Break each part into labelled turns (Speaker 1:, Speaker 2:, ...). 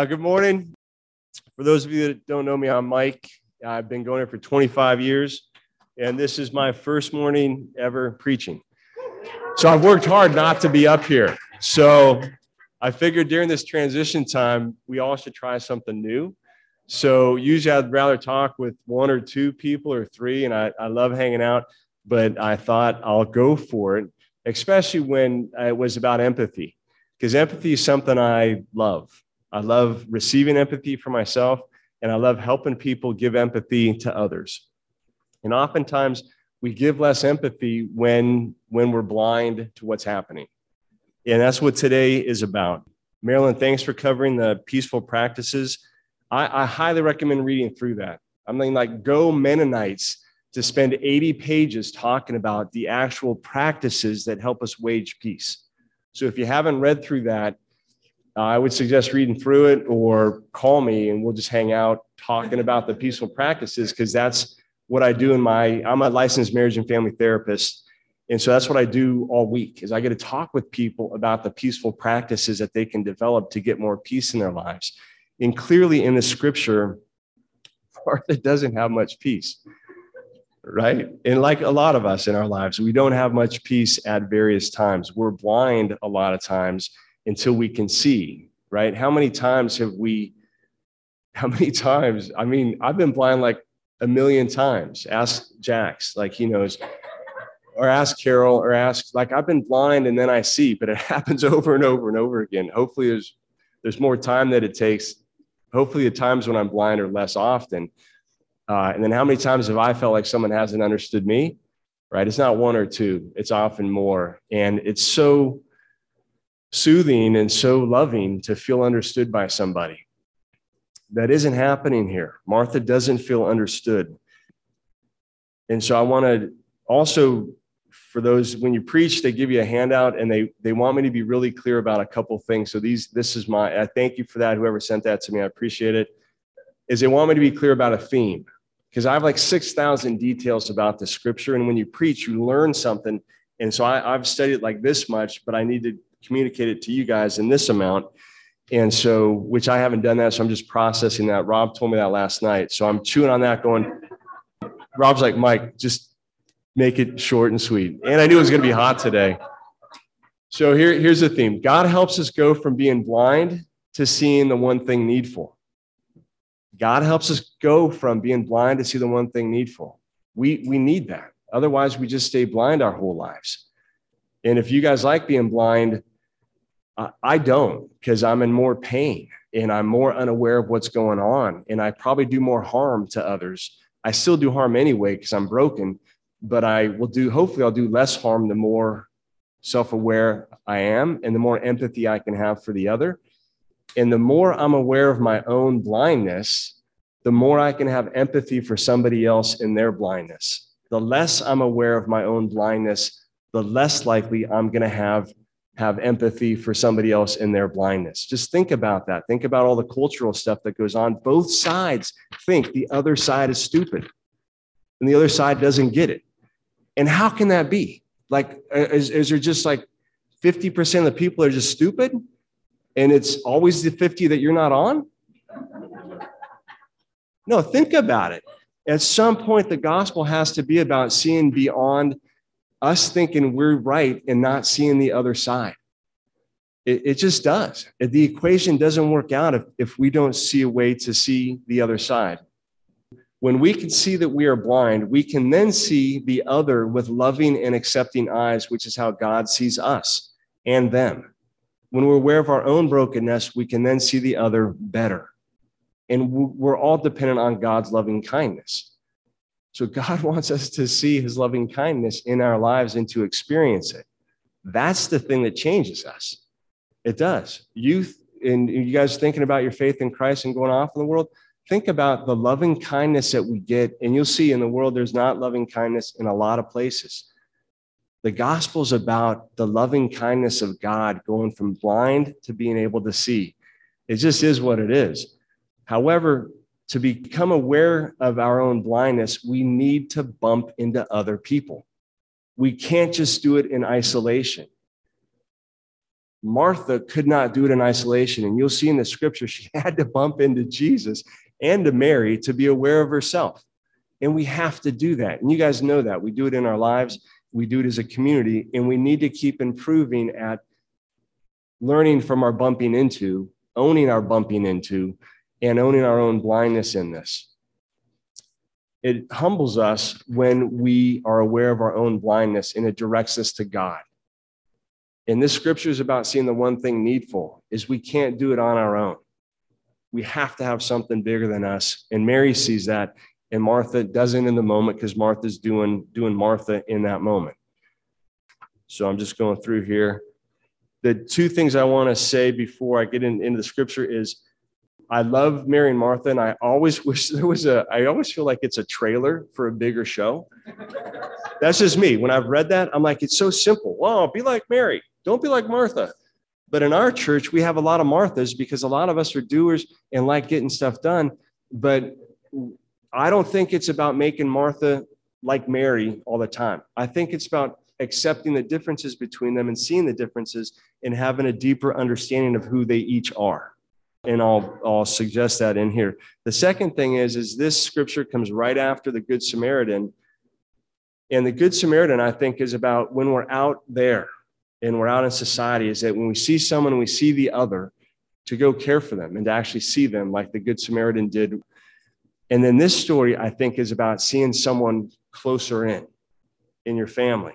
Speaker 1: Uh, good morning. For those of you that don't know me, I'm Mike. I've been going here for 25 years, and this is my first morning ever preaching. So I've worked hard not to be up here. So I figured during this transition time, we all should try something new. So usually I'd rather talk with one or two people or three, and I, I love hanging out, but I thought I'll go for it, especially when it was about empathy, because empathy is something I love. I love receiving empathy for myself, and I love helping people give empathy to others. And oftentimes, we give less empathy when, when we're blind to what's happening. And that's what today is about. Marilyn, thanks for covering the peaceful practices. I, I highly recommend reading through that. I mean, like, go Mennonites to spend 80 pages talking about the actual practices that help us wage peace. So if you haven't read through that, uh, I would suggest reading through it or call me and we'll just hang out talking about the peaceful practices because that's what I do in my I'm a licensed marriage and family therapist. And so that's what I do all week is I get to talk with people about the peaceful practices that they can develop to get more peace in their lives. And clearly in the scripture, Martha doesn't have much peace. Right. And like a lot of us in our lives, we don't have much peace at various times. We're blind a lot of times until we can see, right? How many times have we, how many times? I mean, I've been blind like a million times. Ask Jax, like he knows, or ask Carol, or ask, like I've been blind and then I see, but it happens over and over and over again. Hopefully, there's there's more time that it takes. Hopefully, the times when I'm blind are less often. Uh, and then how many times have I felt like someone hasn't understood me? Right? It's not one or two, it's often more. And it's so soothing and so loving to feel understood by somebody. That isn't happening here. Martha doesn't feel understood. And so I want to also, for those, when you preach, they give you a handout and they, they want me to be really clear about a couple things. So these, this is my, I thank you for that. Whoever sent that to me, I appreciate it. Is they want me to be clear about a theme because I have like 6,000 details about the scripture. And when you preach, you learn something. And so I, I've studied like this much, but I need to communicate it to you guys in this amount. And so, which I haven't done that. So I'm just processing that. Rob told me that last night. So I'm chewing on that going, Rob's like, Mike, just make it short and sweet. And I knew it was going to be hot today. So here, here's the theme God helps us go from being blind to seeing the one thing needful. God helps us go from being blind to see the one thing needful. We, we need that. Otherwise, we just stay blind our whole lives. And if you guys like being blind, I don't because I'm in more pain and I'm more unaware of what's going on. And I probably do more harm to others. I still do harm anyway because I'm broken, but I will do, hopefully, I'll do less harm the more self aware I am and the more empathy I can have for the other. And the more I'm aware of my own blindness, the more I can have empathy for somebody else in their blindness. The less I'm aware of my own blindness, the less likely I'm going to have have empathy for somebody else in their blindness. Just think about that. Think about all the cultural stuff that goes on. Both sides think the other side is stupid and the other side doesn't get it. And how can that be? Like, uh, is, is there just like 50% of the people are just stupid and it's always the 50 that you're not on? No, think about it. At some point, the gospel has to be about seeing beyond us thinking we're right and not seeing the other side. It, it just does. The equation doesn't work out if, if we don't see a way to see the other side. When we can see that we are blind, we can then see the other with loving and accepting eyes, which is how God sees us and them. When we're aware of our own brokenness, we can then see the other better. And we're all dependent on God's loving kindness. So God wants us to see his loving kindness in our lives and to experience it. That's the thing that changes us. It does. Youth, and you guys thinking about your faith in Christ and going off in the world, think about the loving kindness that we get. And you'll see in the world, there's not loving kindness in a lot of places. The gospel is about the loving kindness of God going from blind to being able to see. It just is what it is. However, to become aware of our own blindness, we need to bump into other people. We can't just do it in isolation. Martha could not do it in isolation. And you'll see in the scripture, she had to bump into Jesus and to Mary to be aware of herself. And we have to do that. And you guys know that. We do it in our lives, we do it as a community, and we need to keep improving at learning from our bumping into, owning our bumping into, and owning our own blindness in this. It humbles us when we are aware of our own blindness and it directs us to God. And this scripture is about seeing the one thing needful is we can't do it on our own. We have to have something bigger than us. And Mary sees that and Martha doesn't in the moment because Martha's doing doing Martha in that moment. So I'm just going through here. The two things I want to say before I get in, into the scripture is I love Mary and Martha, and I always wish there was a, I always feel like it's a trailer for a bigger show. That's just me. When I've read that, I'm like, it's so simple. Well, be like Mary, don't be like Martha. But in our church, we have a lot of Marthas because a lot of us are doers and like getting stuff done. But I don't think it's about making Martha like Mary all the time. I think it's about accepting the differences between them and seeing the differences and having a deeper understanding of who they each are. And I'll, I'll suggest that in here. The second thing is, is this scripture comes right after the Good Samaritan. And the Good Samaritan, I think, is about when we're out there and we're out in society, is that when we see someone we see the other, to go care for them and to actually see them like the Good Samaritan did and then this story, I think, is about seeing someone closer in, in your family,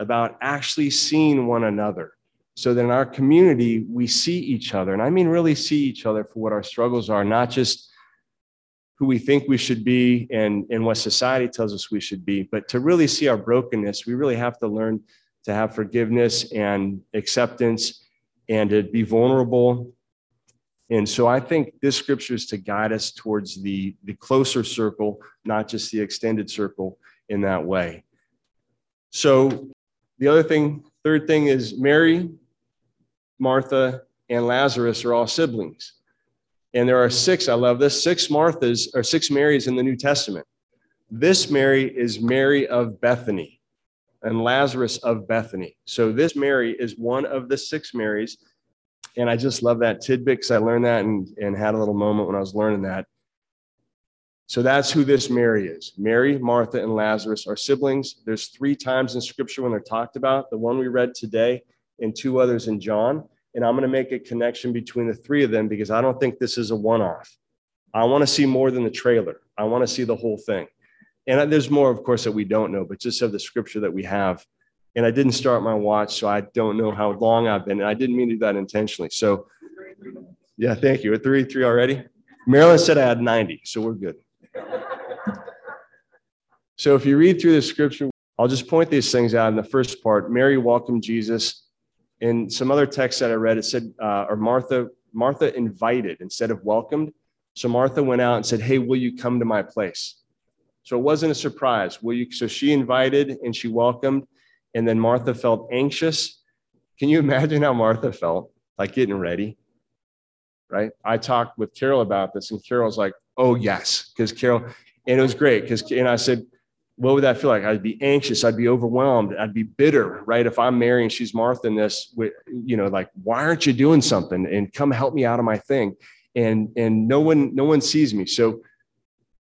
Speaker 1: about actually seeing one another. So that in our community, we see each other. And I mean, really see each other for what our struggles are, not just who we think we should be and, and what society tells us we should be, but to really see our brokenness, we really have to learn to have forgiveness and acceptance and to be vulnerable and so I think this scripture is to guide us towards the, the closer circle, not just the extended circle in that way. So the other thing, third thing is Mary, Martha, and Lazarus are all siblings. And there are six, I love this, six Marthas or six Marys in the New Testament. This Mary is Mary of Bethany and Lazarus of Bethany. So this Mary is one of the six Marys and I just love that tidbit because I learned that and, and had a little moment when I was learning that. So that's who this Mary is. Mary, Martha, and Lazarus are siblings. There's three times in scripture when they're talked about the one we read today and two others in John. And I'm going to make a connection between the three of them because I don't think this is a one off. I want to see more than the trailer, I want to see the whole thing. And there's more, of course, that we don't know, but just of the scripture that we have and I didn't start my watch, so I don't know how long I've been. And I didn't mean to do that intentionally. So, yeah, thank you. At three, three already. Marilyn said I had 90, so we're good. So, if you read through the scripture, I'll just point these things out in the first part. Mary welcomed Jesus. In some other text that I read, it said, uh, or Martha, Martha invited instead of welcomed. So Martha went out and said, Hey, will you come to my place? So it wasn't a surprise. Will you? So she invited and she welcomed. And then Martha felt anxious. Can you imagine how Martha felt? Like getting ready, right? I talked with Carol about this, and Carol's like, oh, yes, because Carol, and it was great because, and I said, what would that feel like? I'd be anxious. I'd be overwhelmed. I'd be bitter, right? If I'm Mary and she's Martha in this, you know, like, why aren't you doing something? And come help me out of my thing. And and no one no one sees me. So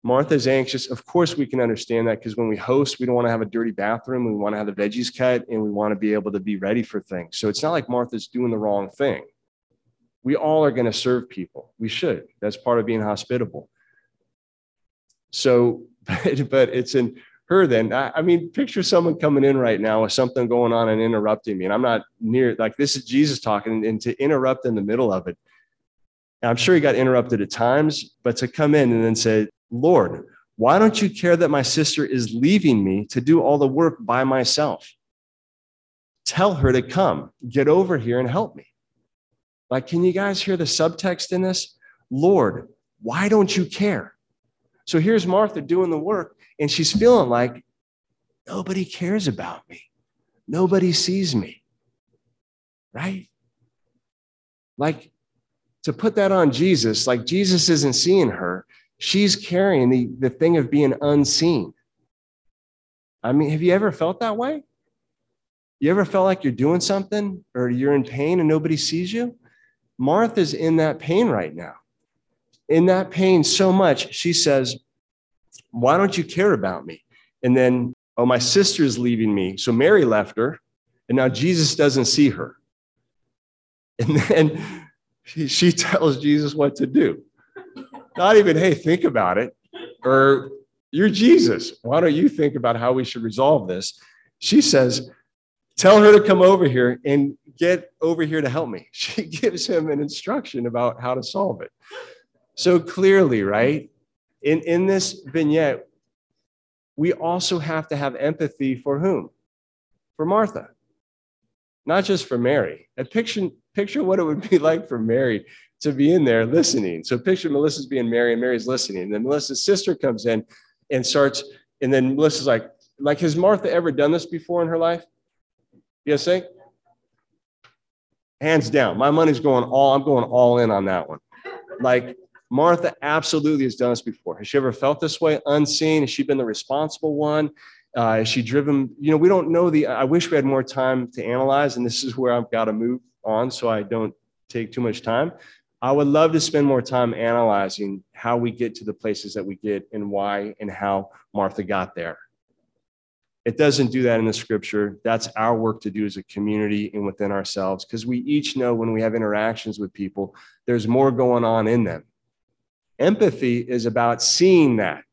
Speaker 1: Martha's anxious. Of course, we can understand that because when we host, we don't want to have a dirty bathroom. We want to have the veggies cut and we want to be able to be ready for things. So it's not like Martha's doing the wrong thing. We all are going to serve people. We should. That's part of being hospitable. So, but, but it's in her then. I, I mean, picture someone coming in right now with something going on and interrupting me. And I'm not near, like, this is Jesus talking, and to interrupt in the middle of it. I'm sure he got interrupted at times, but to come in and then say, Lord, why don't you care that my sister is leaving me to do all the work by myself? Tell her to come, get over here and help me. Like, can you guys hear the subtext in this? Lord, why don't you care? So here's Martha doing the work, and she's feeling like nobody cares about me. Nobody sees me. Right? Like to put that on Jesus, like Jesus isn't seeing her she's carrying the, the thing of being unseen. I mean, have you ever felt that way? You ever felt like you're doing something or you're in pain and nobody sees you? Martha's in that pain right now. In that pain so much, she says, Why don't you care about me? And then, oh, my sister's leaving me. So Mary left her, and now Jesus doesn't see her. And then she tells Jesus what to do. Not even, hey, think about it. Or you're Jesus. Why don't you think about how we should resolve this? She says, Tell her to come over here and get over here to help me. She gives him an instruction about how to solve it. So clearly, right? In, in this vignette, we also have to have empathy for whom? For Martha, not just for Mary. And picture, picture what it would be like for Mary to be in there listening. So picture Melissa's being Mary and Mary's listening. And then Melissa's sister comes in and starts, and then Melissa's like, like, has Martha ever done this before in her life? You guys? Hands down. My money's going all, I'm going all in on that one. Like Martha absolutely has done this before. Has she ever felt this way unseen? Has she been the responsible one? Uh, has she driven? You know, we don't know the. I wish we had more time to analyze, and this is where I've got to move on so I don't take too much time. I would love to spend more time analyzing how we get to the places that we get and why and how Martha got there. It doesn't do that in the scripture. That's our work to do as a community and within ourselves because we each know when we have interactions with people, there's more going on in them. Empathy is about seeing that,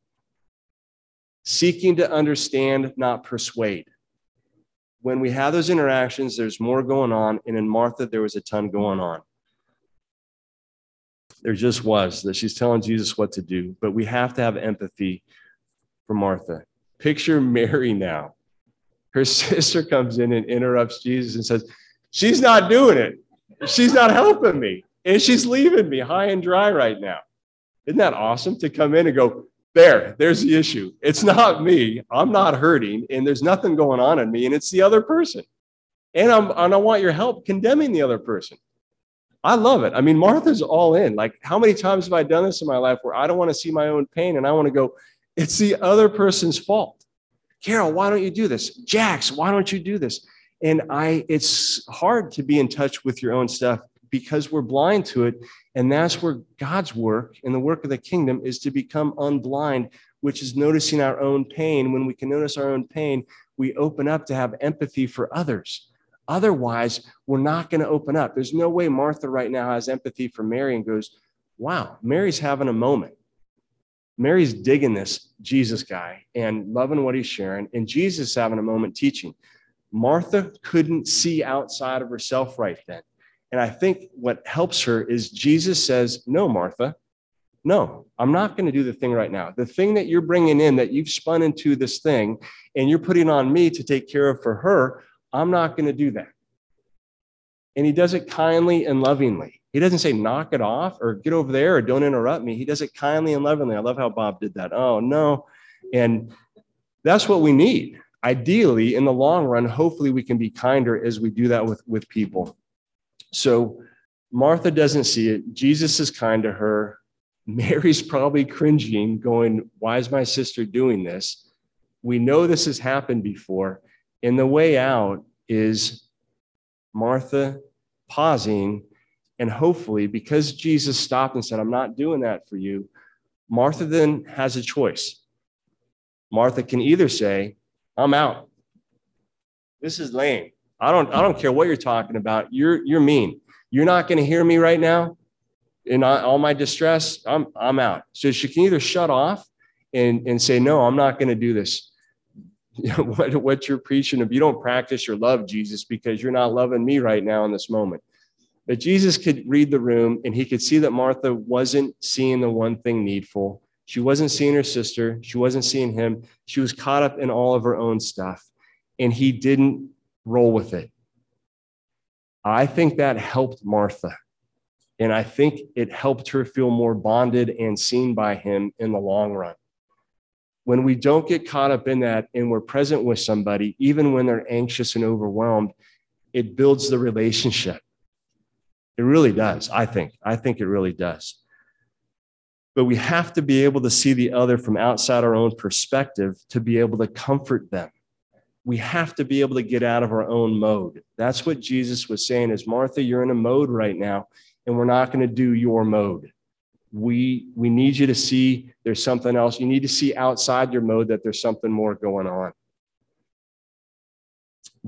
Speaker 1: seeking to understand, not persuade. When we have those interactions, there's more going on. And in Martha, there was a ton going on. There just was that she's telling Jesus what to do, but we have to have empathy for Martha. Picture Mary now. Her sister comes in and interrupts Jesus and says, She's not doing it. She's not helping me. And she's leaving me high and dry right now. Isn't that awesome to come in and go, There, there's the issue. It's not me. I'm not hurting, and there's nothing going on in me, and it's the other person. And, I'm, and I want your help condemning the other person. I love it. I mean, Martha's all in. Like, how many times have I done this in my life where I don't want to see my own pain and I want to go, it's the other person's fault. Carol, why don't you do this? Jax, why don't you do this? And I, it's hard to be in touch with your own stuff because we're blind to it. And that's where God's work and the work of the kingdom is to become unblind, which is noticing our own pain. When we can notice our own pain, we open up to have empathy for others. Otherwise, we're not going to open up. There's no way Martha right now has empathy for Mary and goes, Wow, Mary's having a moment. Mary's digging this Jesus guy and loving what he's sharing, and Jesus having a moment teaching. Martha couldn't see outside of herself right then. And I think what helps her is Jesus says, No, Martha, no, I'm not going to do the thing right now. The thing that you're bringing in, that you've spun into this thing, and you're putting on me to take care of for her, I'm not going to do that. And he does it kindly and lovingly. He doesn't say knock it off or get over there or don't interrupt me. He does it kindly and lovingly. I love how Bob did that. Oh, no. And that's what we need. Ideally, in the long run, hopefully we can be kinder as we do that with, with people. So Martha doesn't see it. Jesus is kind to her. Mary's probably cringing, going, Why is my sister doing this? We know this has happened before. And the way out is Martha pausing and hopefully, because Jesus stopped and said, I'm not doing that for you, Martha then has a choice. Martha can either say, I'm out. This is lame. I don't, I don't care what you're talking about. You're, you're mean. You're not going to hear me right now in all my distress. I'm, I'm out. So she can either shut off and, and say, No, I'm not going to do this. what, what you're preaching, if you don't practice your love, Jesus, because you're not loving me right now in this moment. But Jesus could read the room and he could see that Martha wasn't seeing the one thing needful. She wasn't seeing her sister. She wasn't seeing him. She was caught up in all of her own stuff. And he didn't roll with it. I think that helped Martha. And I think it helped her feel more bonded and seen by him in the long run. When we don't get caught up in that and we're present with somebody, even when they're anxious and overwhelmed, it builds the relationship. It really does, I think. I think it really does. But we have to be able to see the other from outside our own perspective to be able to comfort them. We have to be able to get out of our own mode. That's what Jesus was saying is Martha, you're in a mode right now, and we're not going to do your mode. We, we need you to see there's something else. You need to see outside your mode that there's something more going on.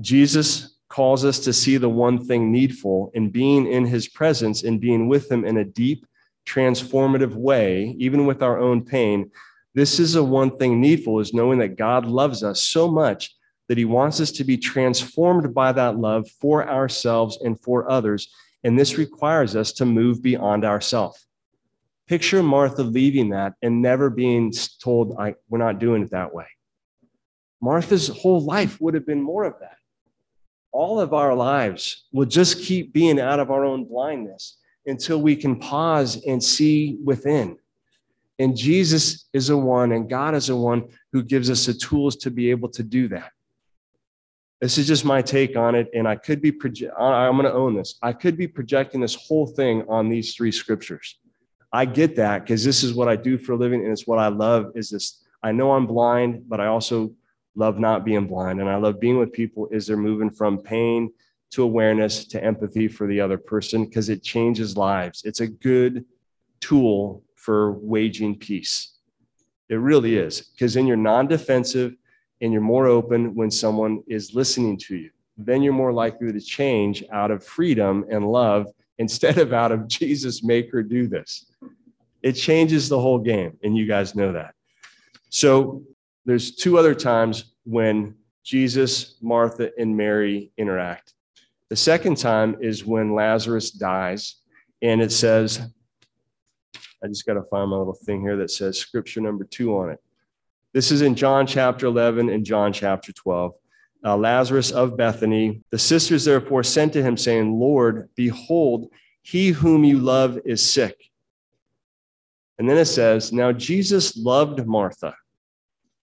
Speaker 1: Jesus calls us to see the one thing needful and being in his presence and being with him in a deep, transformative way, even with our own pain. This is a one thing needful is knowing that God loves us so much that he wants us to be transformed by that love for ourselves and for others. And this requires us to move beyond ourselves. Picture Martha leaving that and never being told, we're not doing it that way. Martha's whole life would have been more of that. All of our lives will just keep being out of our own blindness until we can pause and see within. And Jesus is a one, and God is a one who gives us the tools to be able to do that. This is just my take on it. And I could be, proje- I'm going to own this. I could be projecting this whole thing on these three scriptures. I get that because this is what I do for a living. And it's what I love is this. I know I'm blind, but I also love not being blind. And I love being with people as they're moving from pain to awareness to empathy for the other person because it changes lives. It's a good tool for waging peace. It really is because then you're non defensive and you're more open when someone is listening to you. Then you're more likely to change out of freedom and love instead of out of Jesus, make her do this. It changes the whole game, and you guys know that. So there's two other times when Jesus, Martha, and Mary interact. The second time is when Lazarus dies, and it says, I just got to find my little thing here that says scripture number two on it. This is in John chapter 11 and John chapter 12. Uh, Lazarus of Bethany. The sisters therefore sent to him, saying, Lord, behold, he whom you love is sick. And then it says, Now Jesus loved Martha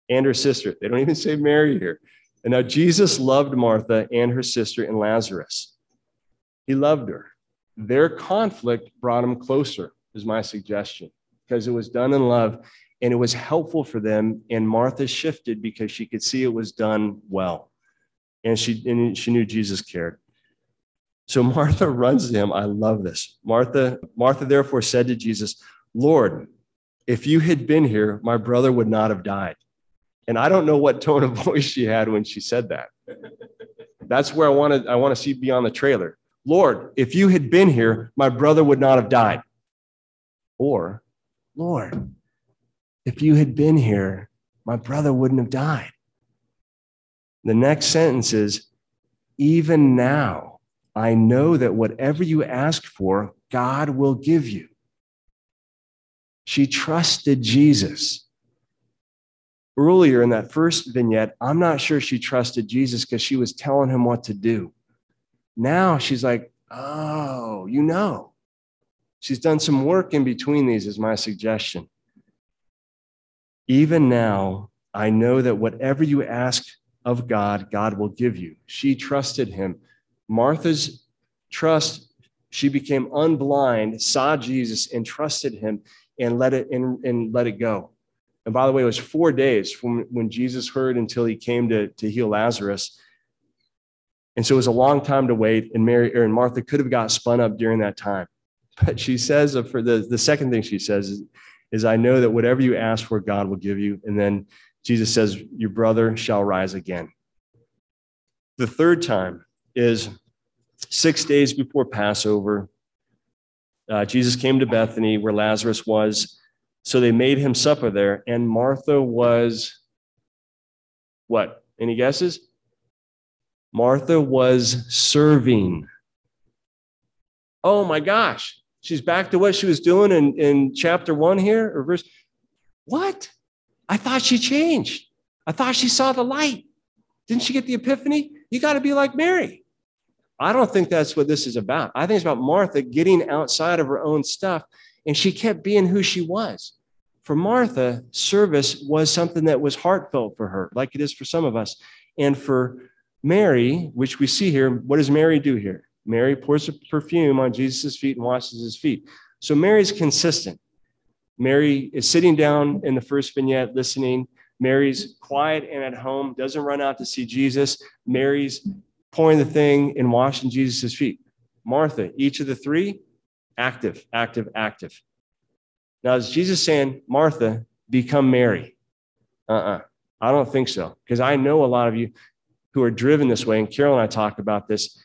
Speaker 1: and her sister. They don't even say Mary here. And now Jesus loved Martha and her sister and Lazarus. He loved her. Their conflict brought him closer, is my suggestion, because it was done in love and it was helpful for them. And Martha shifted because she could see it was done well, and she and she knew Jesus cared. So Martha runs to him. I love this. Martha, Martha therefore said to Jesus, Lord, if you had been here, my brother would not have died. And I don't know what tone of voice she had when she said that. That's where I wanted I want to see beyond the trailer. Lord, if you had been here, my brother would not have died. Or, Lord, if you had been here, my brother wouldn't have died. The next sentence is, even now, I know that whatever you ask for, God will give you. She trusted Jesus. Earlier in that first vignette, I'm not sure she trusted Jesus because she was telling him what to do. Now she's like, oh, you know. She's done some work in between these, is my suggestion. Even now, I know that whatever you ask of God, God will give you. She trusted him. Martha's trust, she became unblind, saw Jesus, and trusted him and let it and, and let it go. And by the way, it was four days from when Jesus heard until he came to, to heal Lazarus. And so it was a long time to wait. And Mary and Martha could have got spun up during that time. But she says for the, the second thing she says is, is I know that whatever you ask for, God will give you. And then Jesus says, Your brother shall rise again. The third time is six days before Passover. Uh, Jesus came to Bethany where Lazarus was. So they made him supper there. And Martha was what? Any guesses? Martha was serving. Oh my gosh. She's back to what she was doing in, in chapter one here or verse. What? I thought she changed. I thought she saw the light. Didn't she get the epiphany? You got to be like Mary. I don't think that's what this is about. I think it's about Martha getting outside of her own stuff, and she kept being who she was. For Martha, service was something that was heartfelt for her, like it is for some of us. And for Mary, which we see here, what does Mary do here? Mary pours a perfume on Jesus' feet and washes his feet. So Mary's consistent. Mary is sitting down in the first vignette listening. Mary's quiet and at home, doesn't run out to see Jesus. Mary's pouring the thing and washing Jesus' feet. Martha, each of the three, active, active, active. Now, is Jesus saying, Martha, become Mary? Uh uh-uh. uh I don't think so. Because I know a lot of you who are driven this way, and Carol and I talk about this.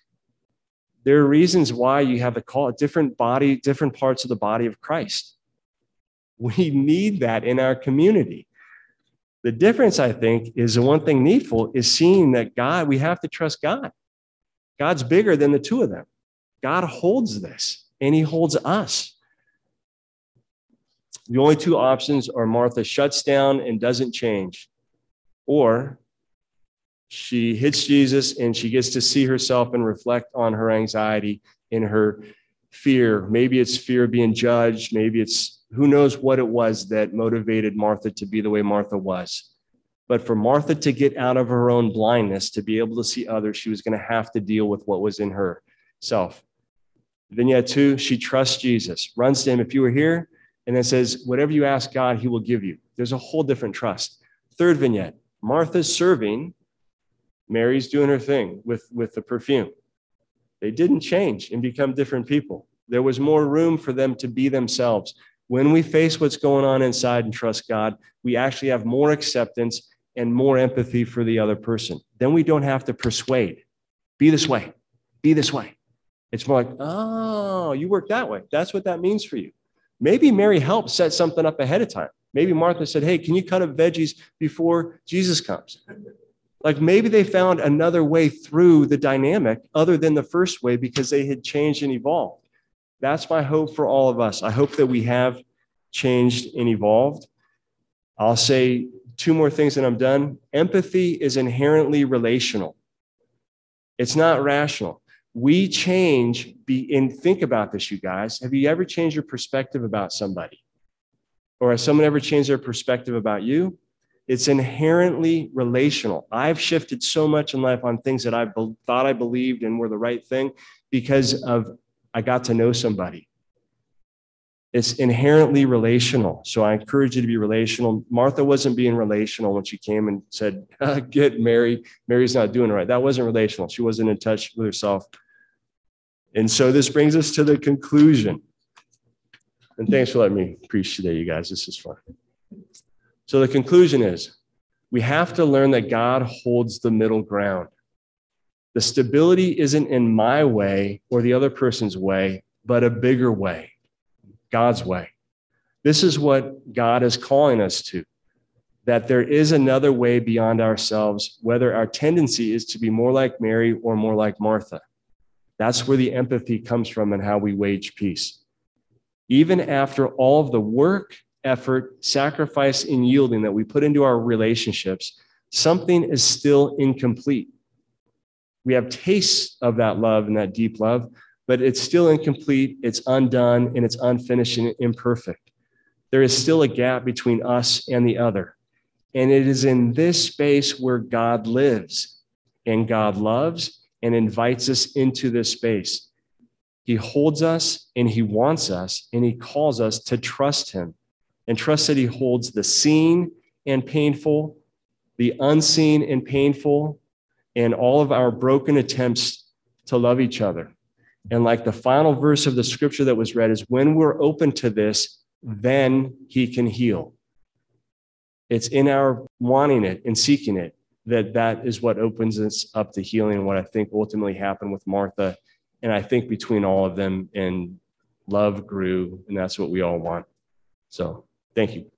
Speaker 1: There are reasons why you have to call different body, different parts of the body of Christ. We need that in our community. The difference, I think, is the one thing needful is seeing that God, we have to trust God. God's bigger than the two of them. God holds this, and He holds us. The only two options are Martha shuts down and doesn't change, or she hits Jesus and she gets to see herself and reflect on her anxiety and her fear. Maybe it's fear of being judged. Maybe it's who knows what it was that motivated Martha to be the way Martha was. But for Martha to get out of her own blindness, to be able to see others, she was going to have to deal with what was in herself. Vignette two, she trusts Jesus, runs to him. If you were here, and then says, whatever you ask God, he will give you. There's a whole different trust. Third vignette, Martha's serving, Mary's doing her thing with, with the perfume. They didn't change and become different people. There was more room for them to be themselves. When we face what's going on inside and trust God, we actually have more acceptance and more empathy for the other person. Then we don't have to persuade. Be this way. Be this way. It's more like, oh, you work that way. That's what that means for you. Maybe Mary helped set something up ahead of time. Maybe Martha said, Hey, can you cut up veggies before Jesus comes? Like maybe they found another way through the dynamic other than the first way because they had changed and evolved. That's my hope for all of us. I hope that we have changed and evolved. I'll say two more things and I'm done. Empathy is inherently relational, it's not rational we change be and think about this you guys have you ever changed your perspective about somebody or has someone ever changed their perspective about you it's inherently relational. I've shifted so much in life on things that i be- thought i believed and were the right thing because of i got to know somebody. It's inherently relational. So i encourage you to be relational. Martha wasn't being relational when she came and said get mary mary's not doing it right. That wasn't relational. She wasn't in touch with herself. And so this brings us to the conclusion. And thanks for letting me preach today, you guys. This is fun. So the conclusion is we have to learn that God holds the middle ground. The stability isn't in my way or the other person's way, but a bigger way, God's way. This is what God is calling us to that there is another way beyond ourselves, whether our tendency is to be more like Mary or more like Martha. That's where the empathy comes from and how we wage peace. Even after all of the work, effort, sacrifice, and yielding that we put into our relationships, something is still incomplete. We have tastes of that love and that deep love, but it's still incomplete, it's undone, and it's unfinished and imperfect. There is still a gap between us and the other. And it is in this space where God lives and God loves and invites us into this space. He holds us and he wants us and he calls us to trust him and trust that he holds the seen and painful, the unseen and painful, and all of our broken attempts to love each other. And like the final verse of the scripture that was read is when we're open to this, then he can heal. It's in our wanting it and seeking it that that is what opens us up to healing and what I think ultimately happened with Martha. And I think between all of them and love grew, and that's what we all want. So thank you.